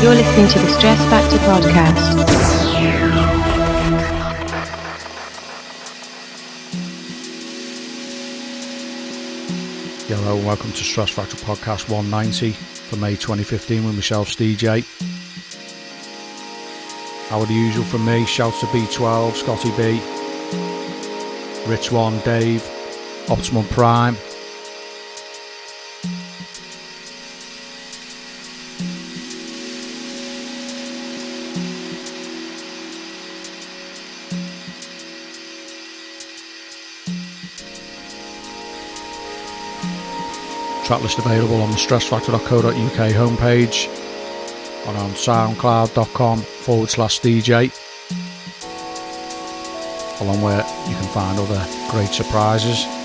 You're listening to the Stress Factor Podcast. Hello and welcome to Stress Factor Podcast 190 for May 2015 with myself, DJ. How are the usual from me, shouts to B12, Scotty B, Rich One, Dave, Optimum Prime, Tracklist available on the stressfactor.co.uk homepage or on soundcloud.com forward slash DJ. Along where you can find other great surprises.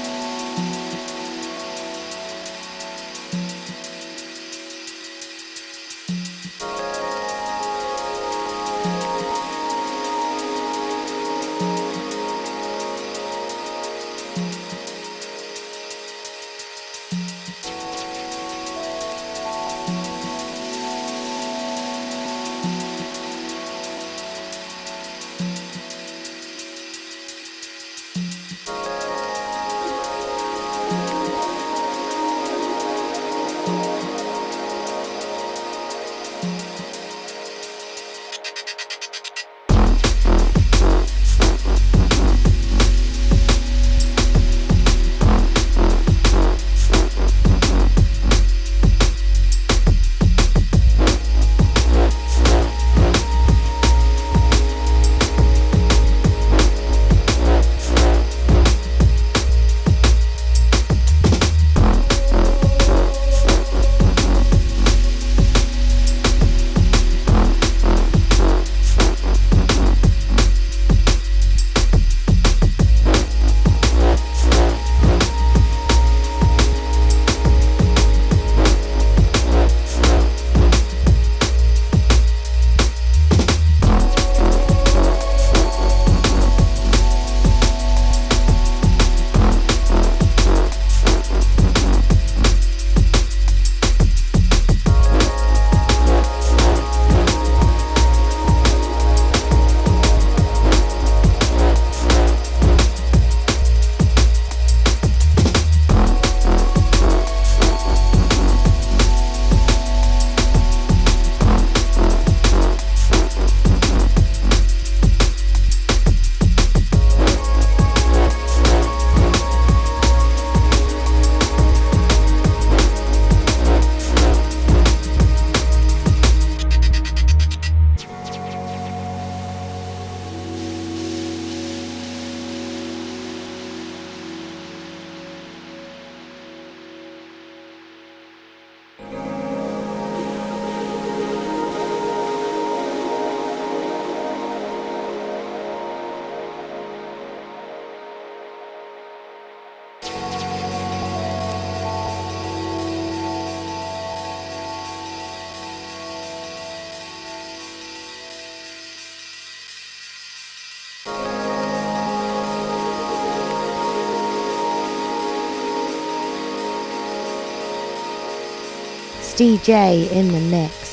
Ste-J in the mix.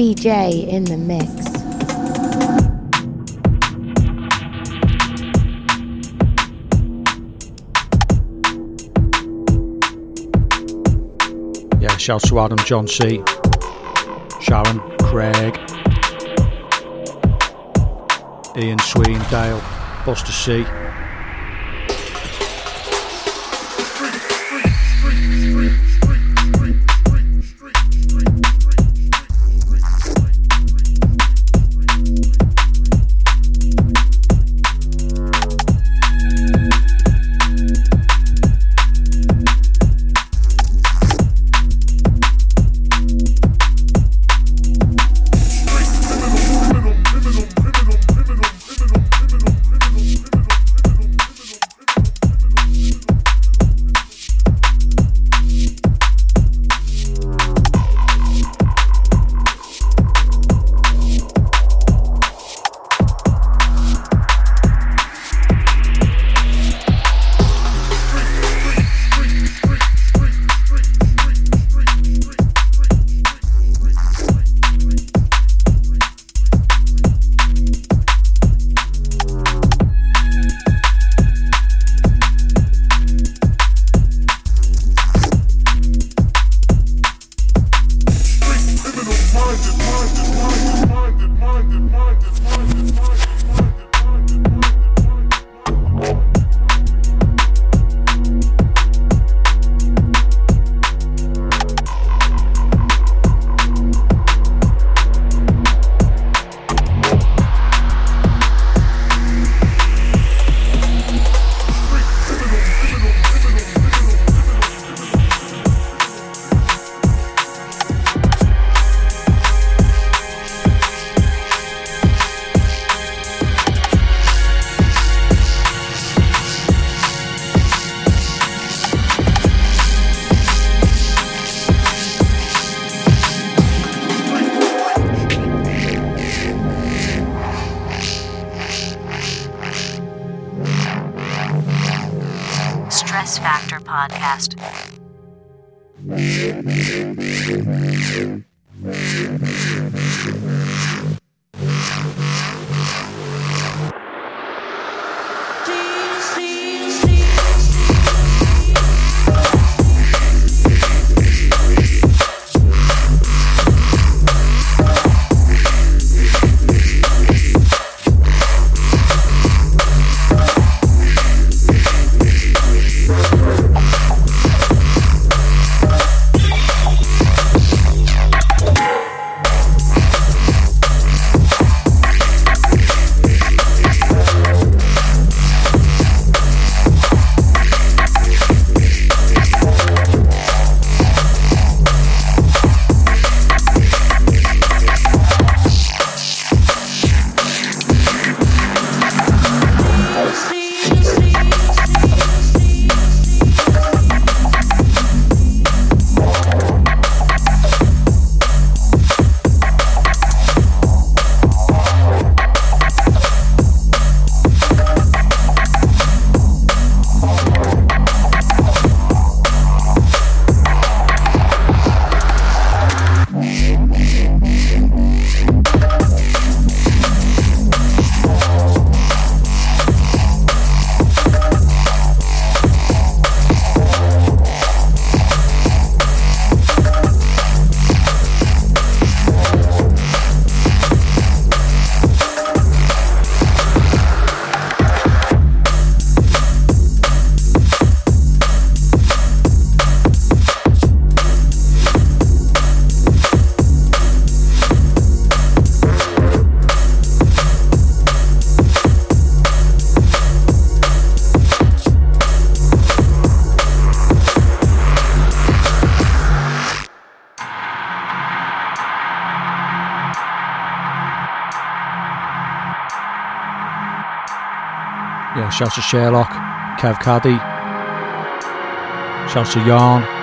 Ste-J in the mix. Yeah, shouts to Adam, John C, Sharon, Craig, Ian Sween, Dale, Buster C. shouts to Sherlock, Kev Caddy, shouts to Yarn.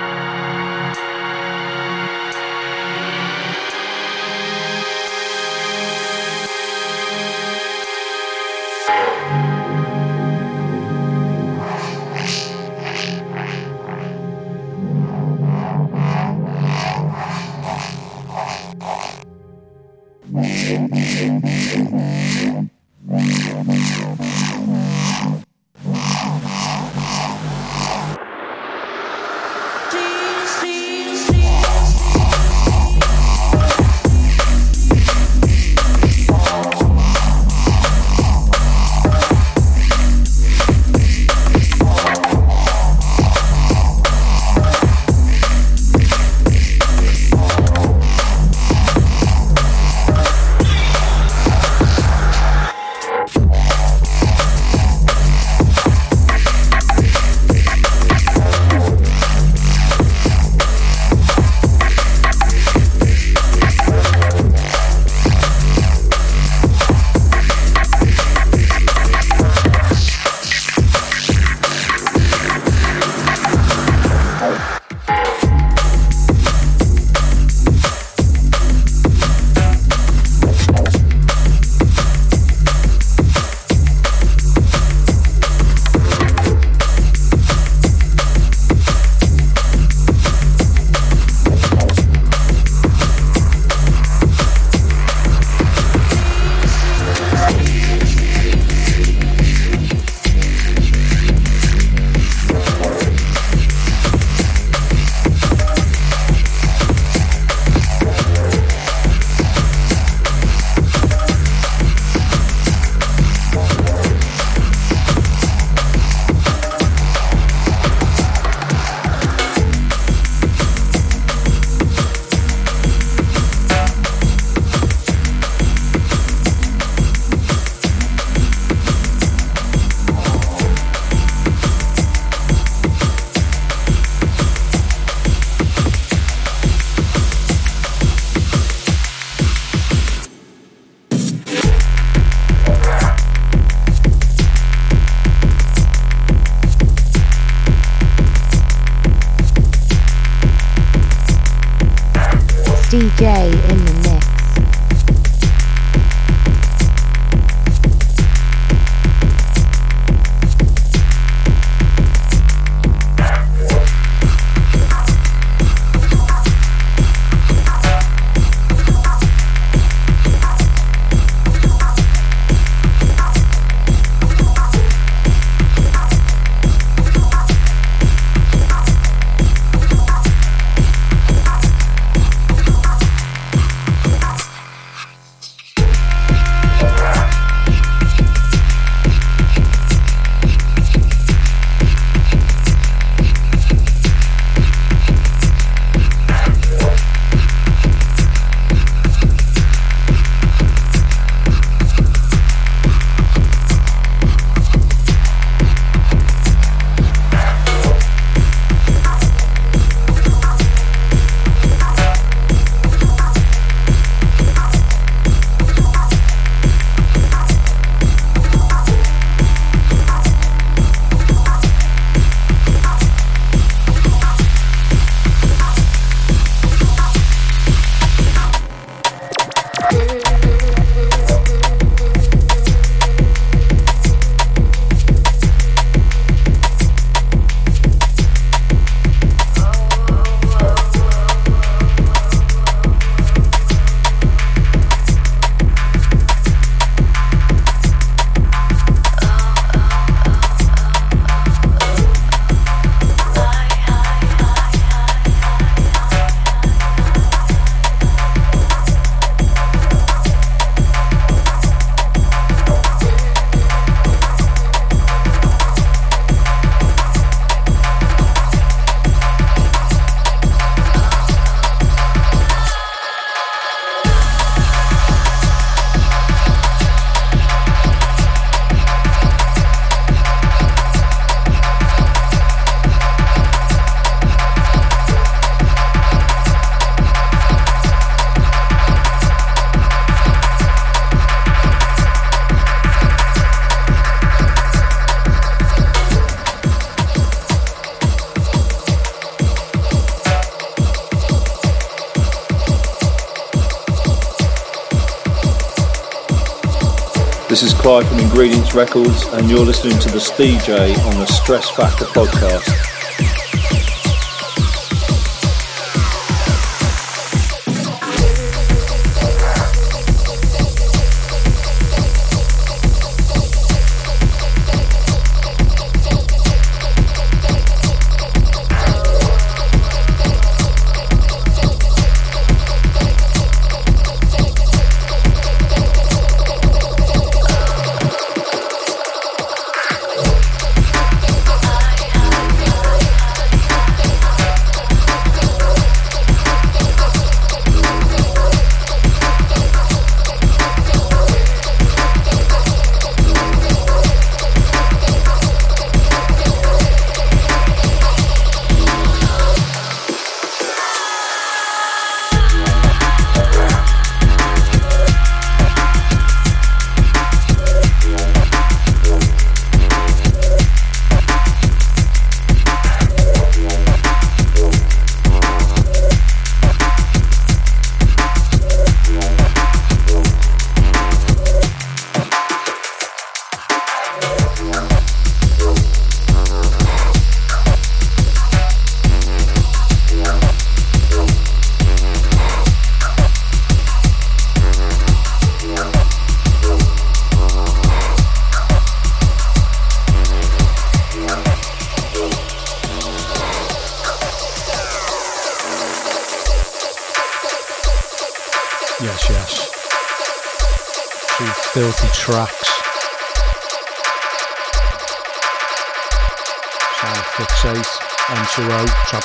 This is Clive from Ingredients Records, and you're listening to the DJ on the Stress Factor podcast.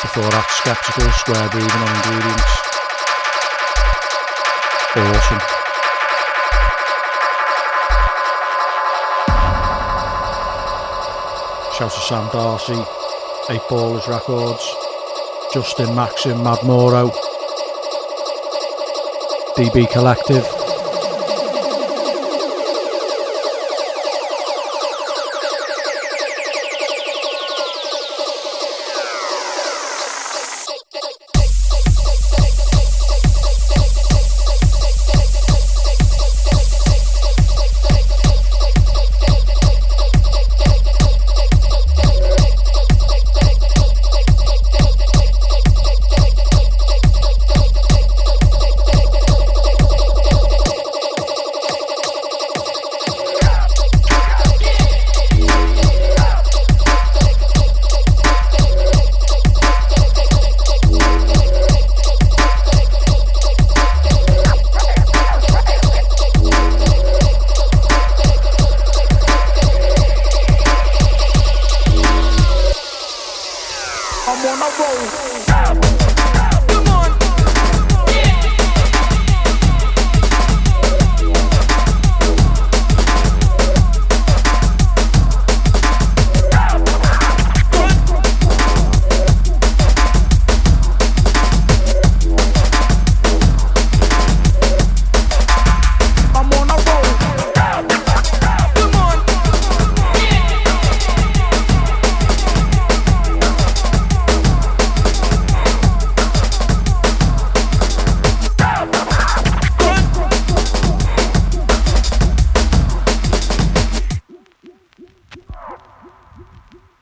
Before that, Skeptical, Square Breathing on Ingredients. Awesome. Shout to Sam Darcy, Eight Ballers Records, Justin Maxim, Mad Moro, DB Collective.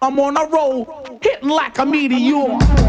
I'm on a roll, hitting like a meteor.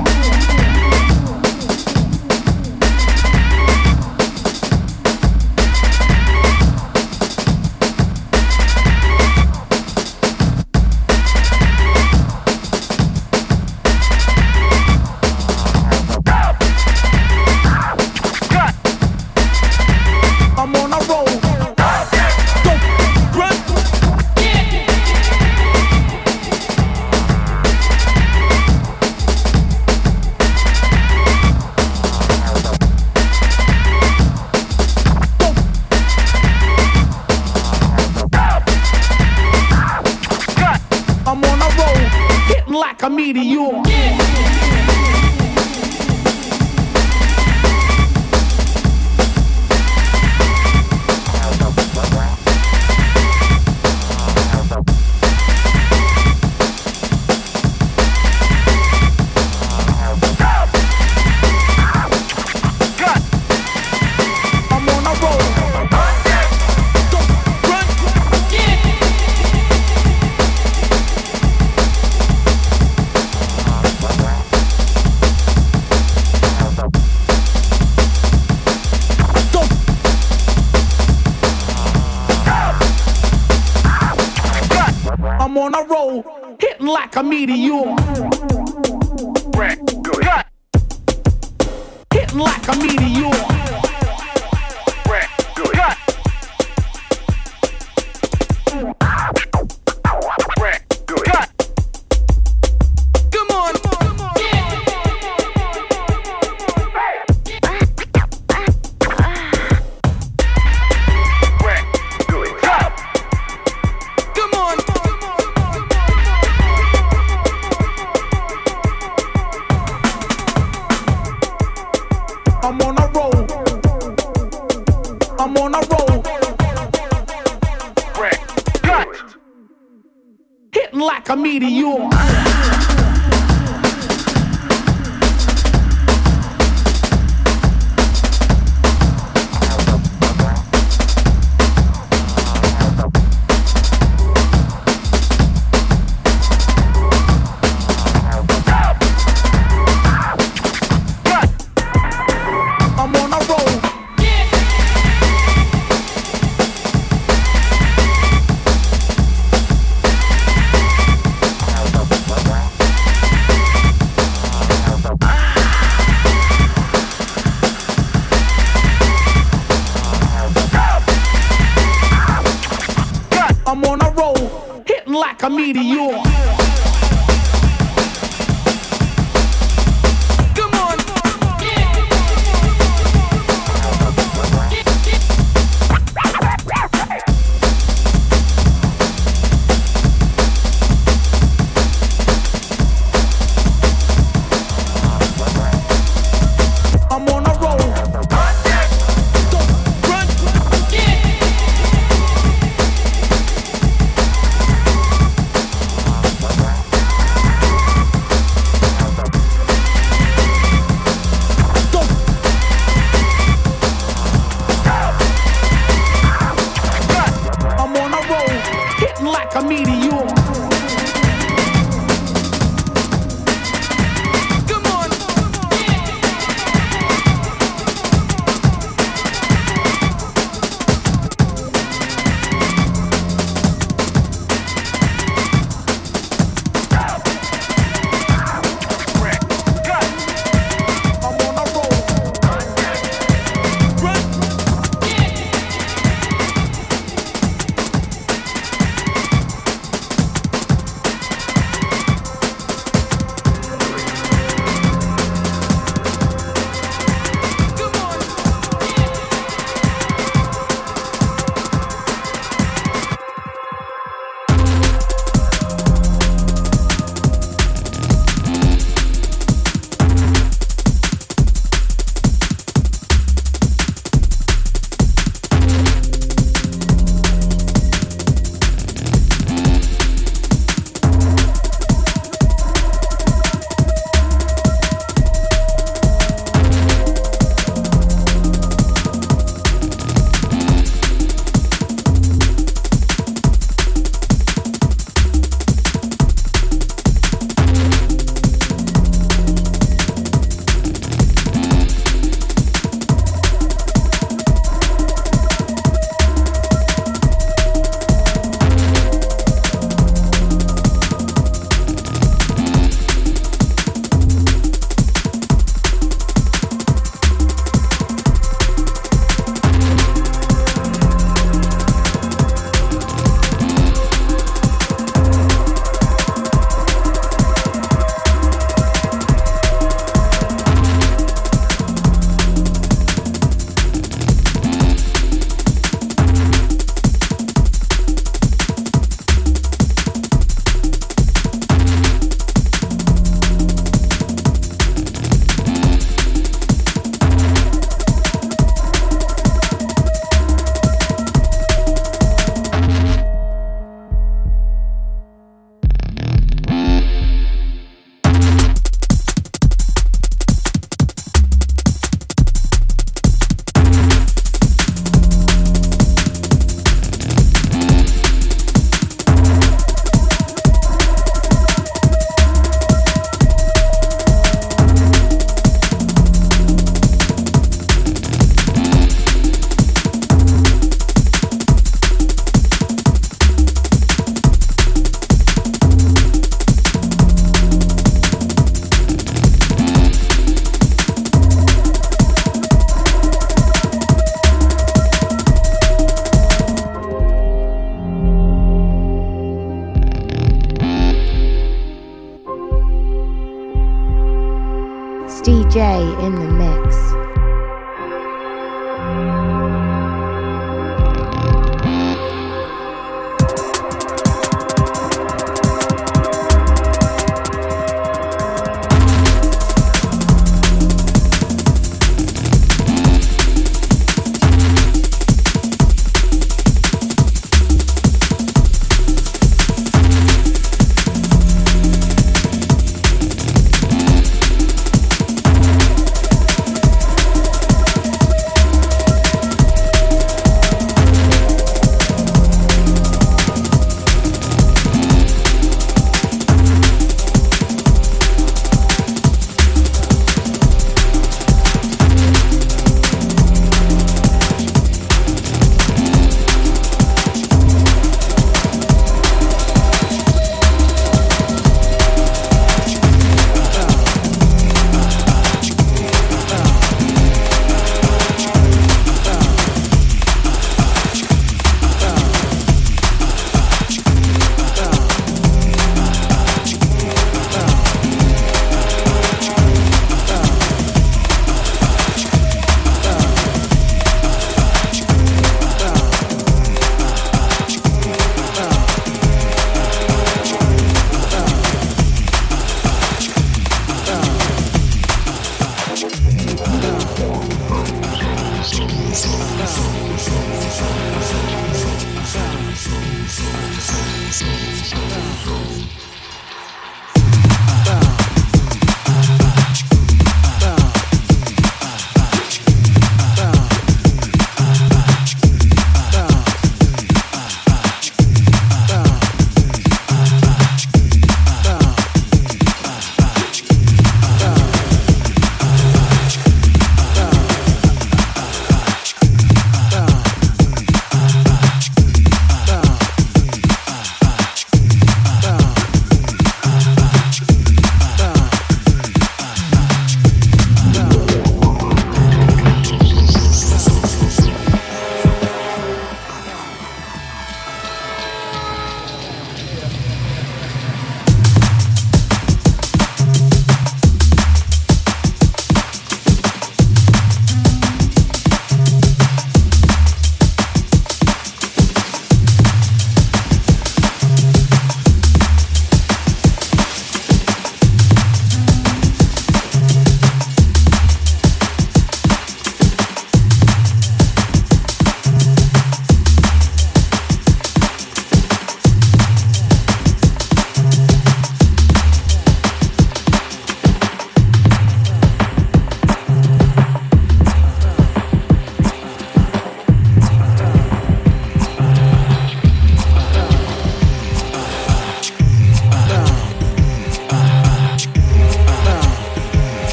comedian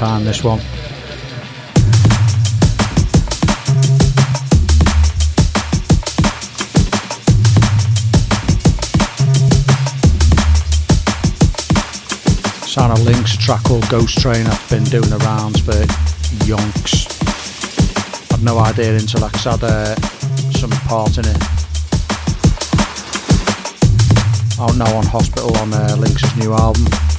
time this one. Of Lynx, track called Ghost Train. I've been doing the rounds for yonks. I've no idea until I had uh, some part in it. Out now on Hospital on uh, Lynx' new album.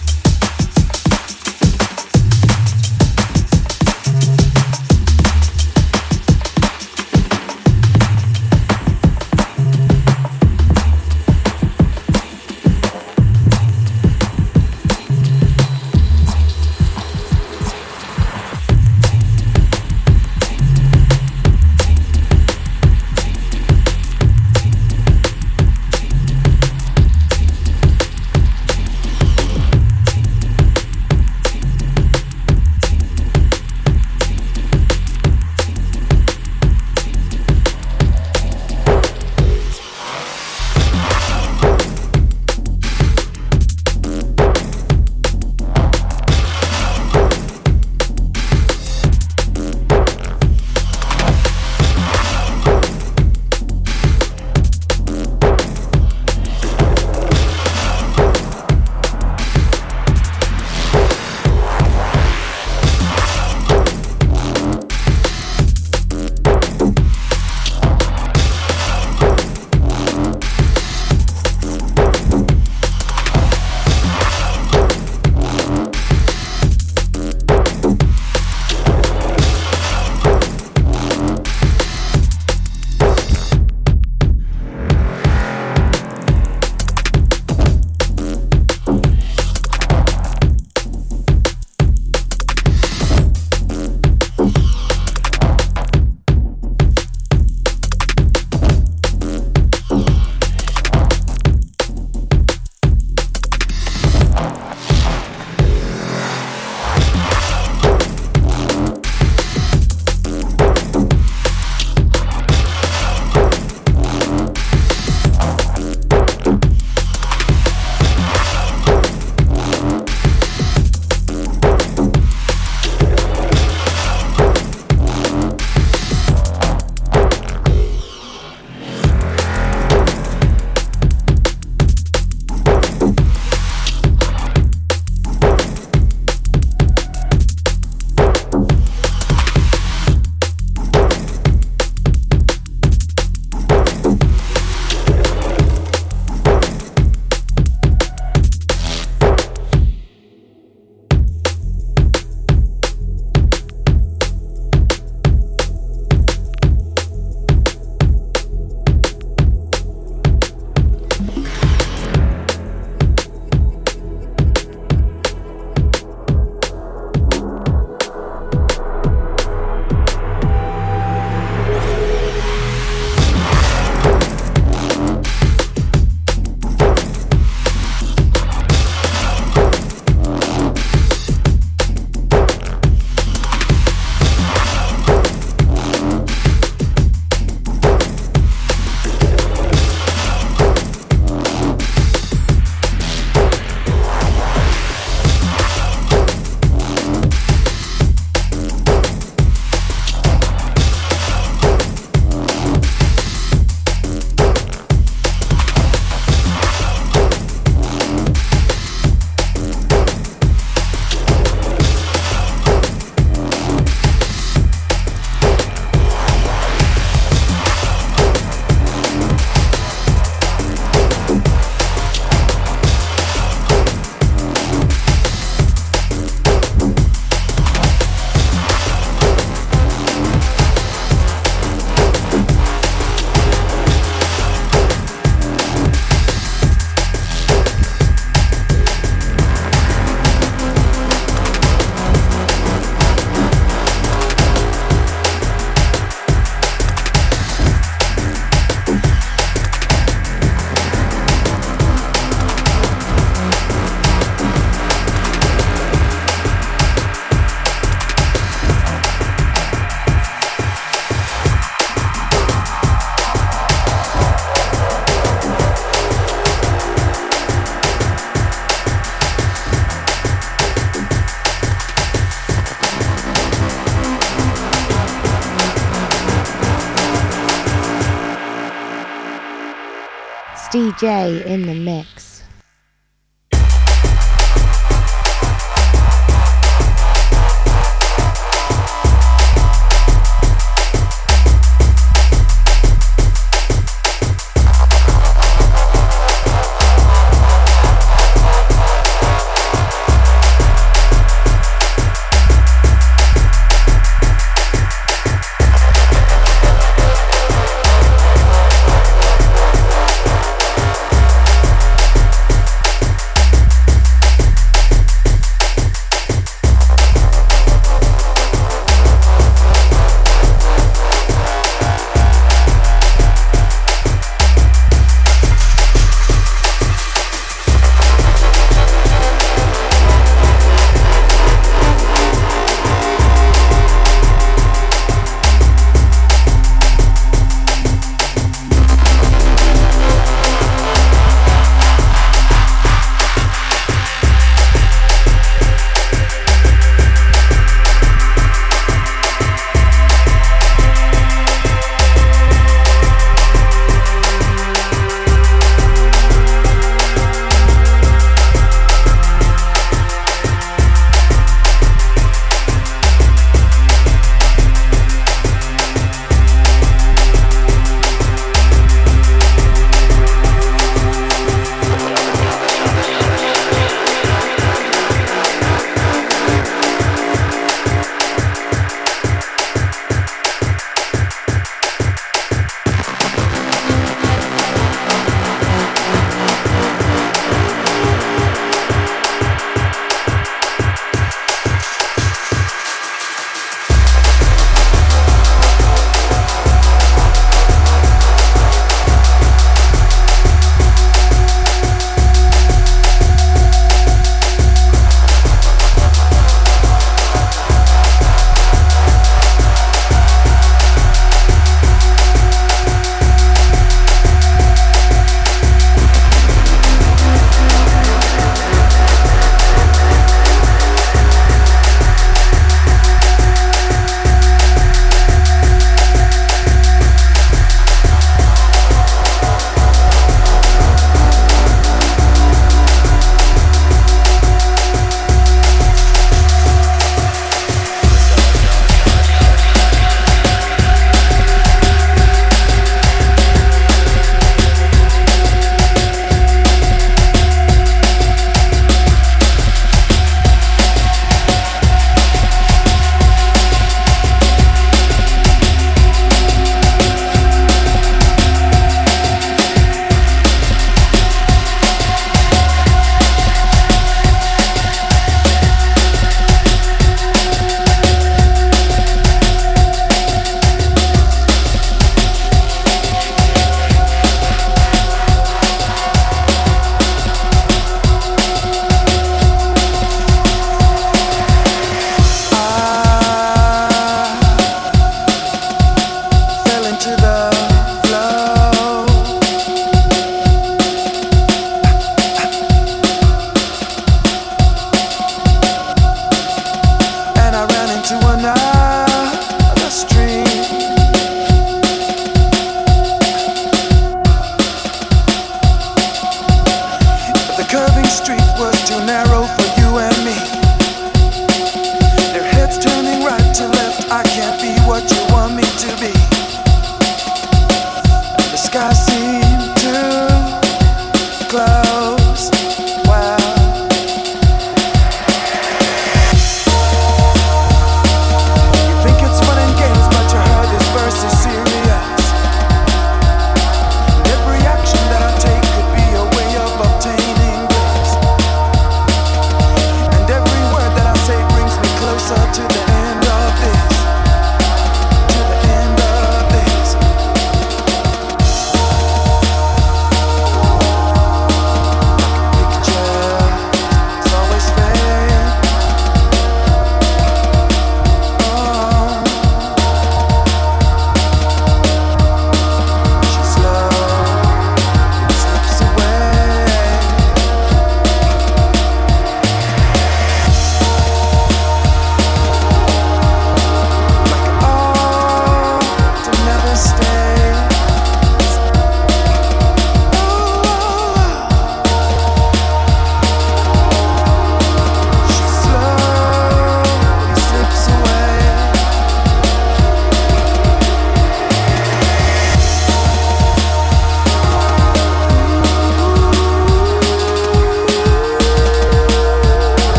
In the mix.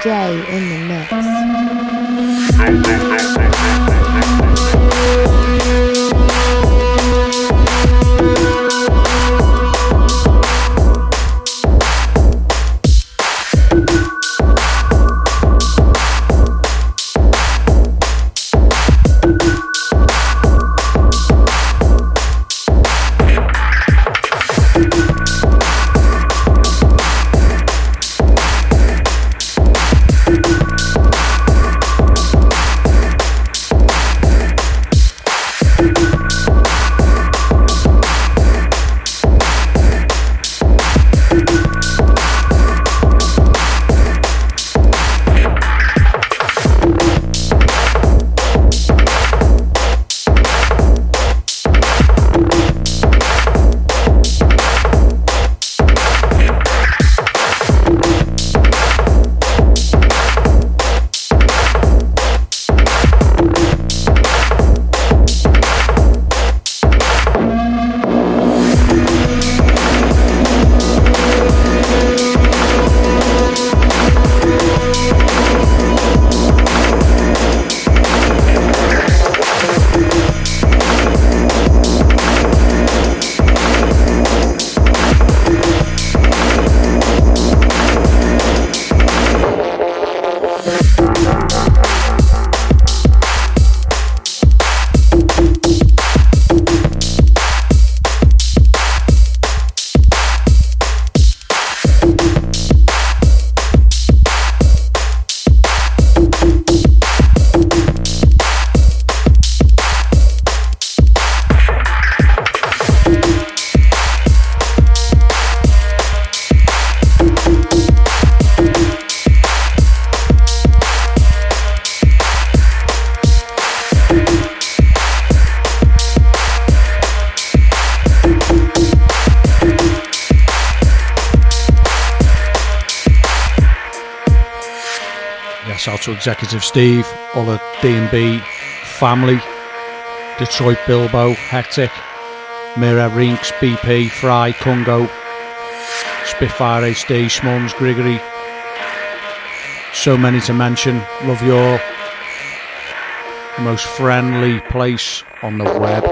DJ in the Executive Steve, all the D&B family, Detroit Bilbo, Hectic, Mira Rinks, BP, Fry, Congo, Spitfire HD, Smuns, Grigory. So many to mention. Love you all. The most friendly place on the web.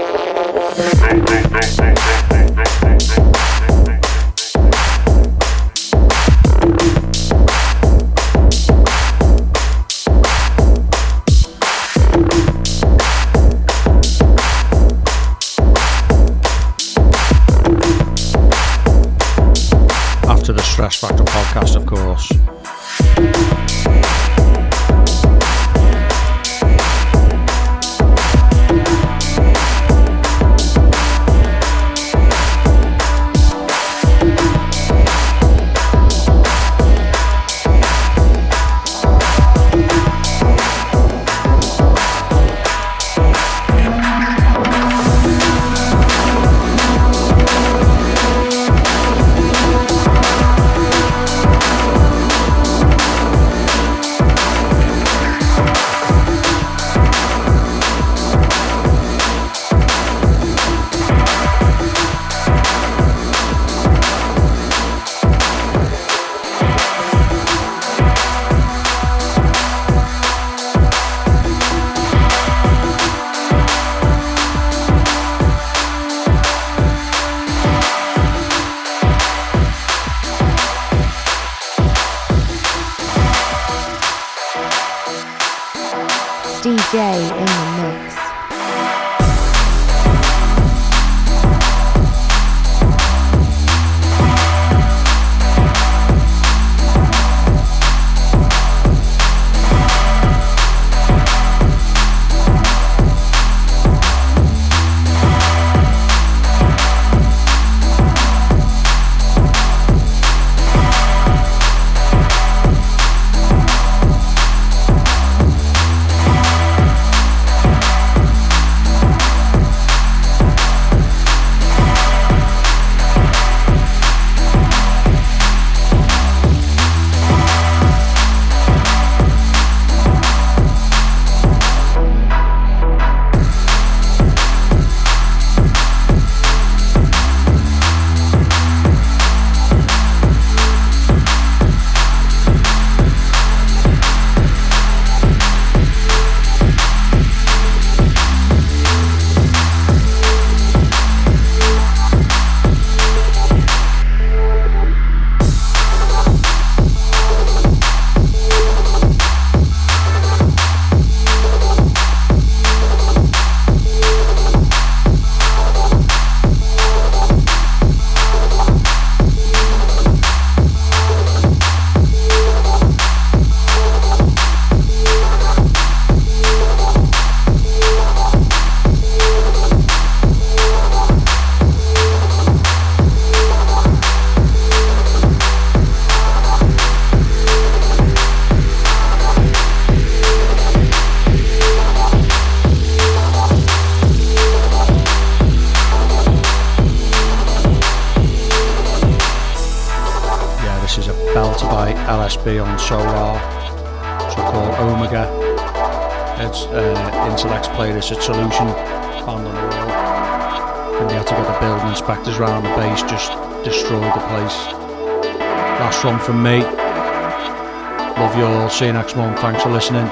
Thanks for listening.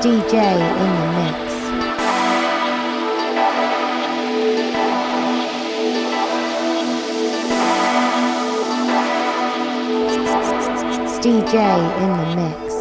DJ in the mix. DJ in the mix.